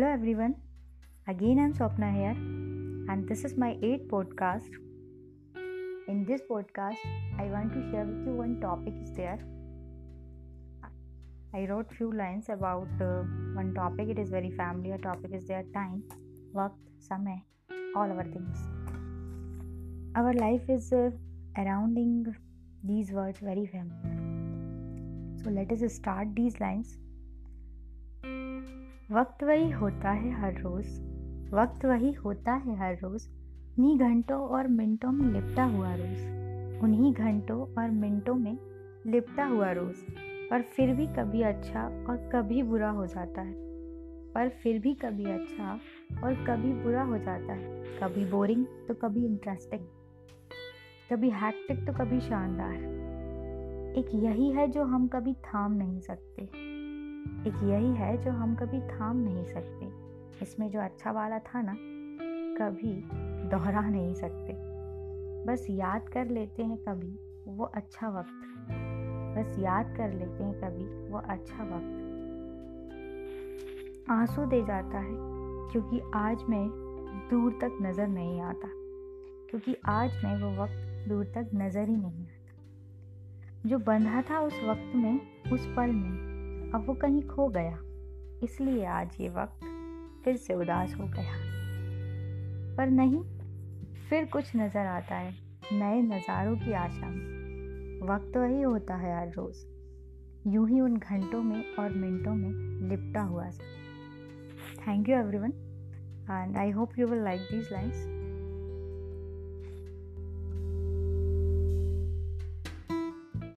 everyone. Again, I'm Swapna here, and this is my eighth podcast. In this podcast, I want to share with you one topic is there. I wrote few lines about uh, one topic. It is very familiar topic. Is there time, work, samay, all our things. Our life is uh, surrounding these words very familiar. So let us start these lines. वक्त वही होता है हर रोज़। वक्त वही होता है हर रोज़। उन्हीं घंटों और मिनटों में लिपटा हुआ रोज़। उन्हीं घंटों और मिनटों में लिपटा हुआ रोज़। पर फिर भी कभी अच्छा और कभी बुरा हो जाता है। पर फिर भी कभी अच्छा और कभी बुरा हो जाता है। कभी बोरिंग तो कभी इंटरेस्टिंग कभी हैक्टिक तो कभी शानदार। एक यही है जो हम कभी थाम नहीं सकते। एक यही है जो हम कभी थाम नहीं सकते। इसमें जो अच्छा वाला था ना, कभी दोहरा नहीं सकते। बस याद कर लेते हैं कभी वो अच्छा वक्त। बस याद कर लेते हैं कभी वो अच्छा वक्त। आँसू दे जाता है, क्योंकि आज मैं दूर तक नज़र नहीं आता। क्योंकि आज मैं वो वक्त दूर तक नज़र ही नहीं आता। जो बंधा था उस वक्त में, उस पल में अब वो कहीं खो गया। इसलिए आज ये वक्त फिर से उदास हो गया। पर नहीं, फिर कुछ नज़र आता है, नए नज़ारों की आशा में। वक्त वही होता है हर रोज़। यूँ ही उन घंटों में और मिनटों में लिपटा हुआ सा। Thank you everyone and I hope you will like these lines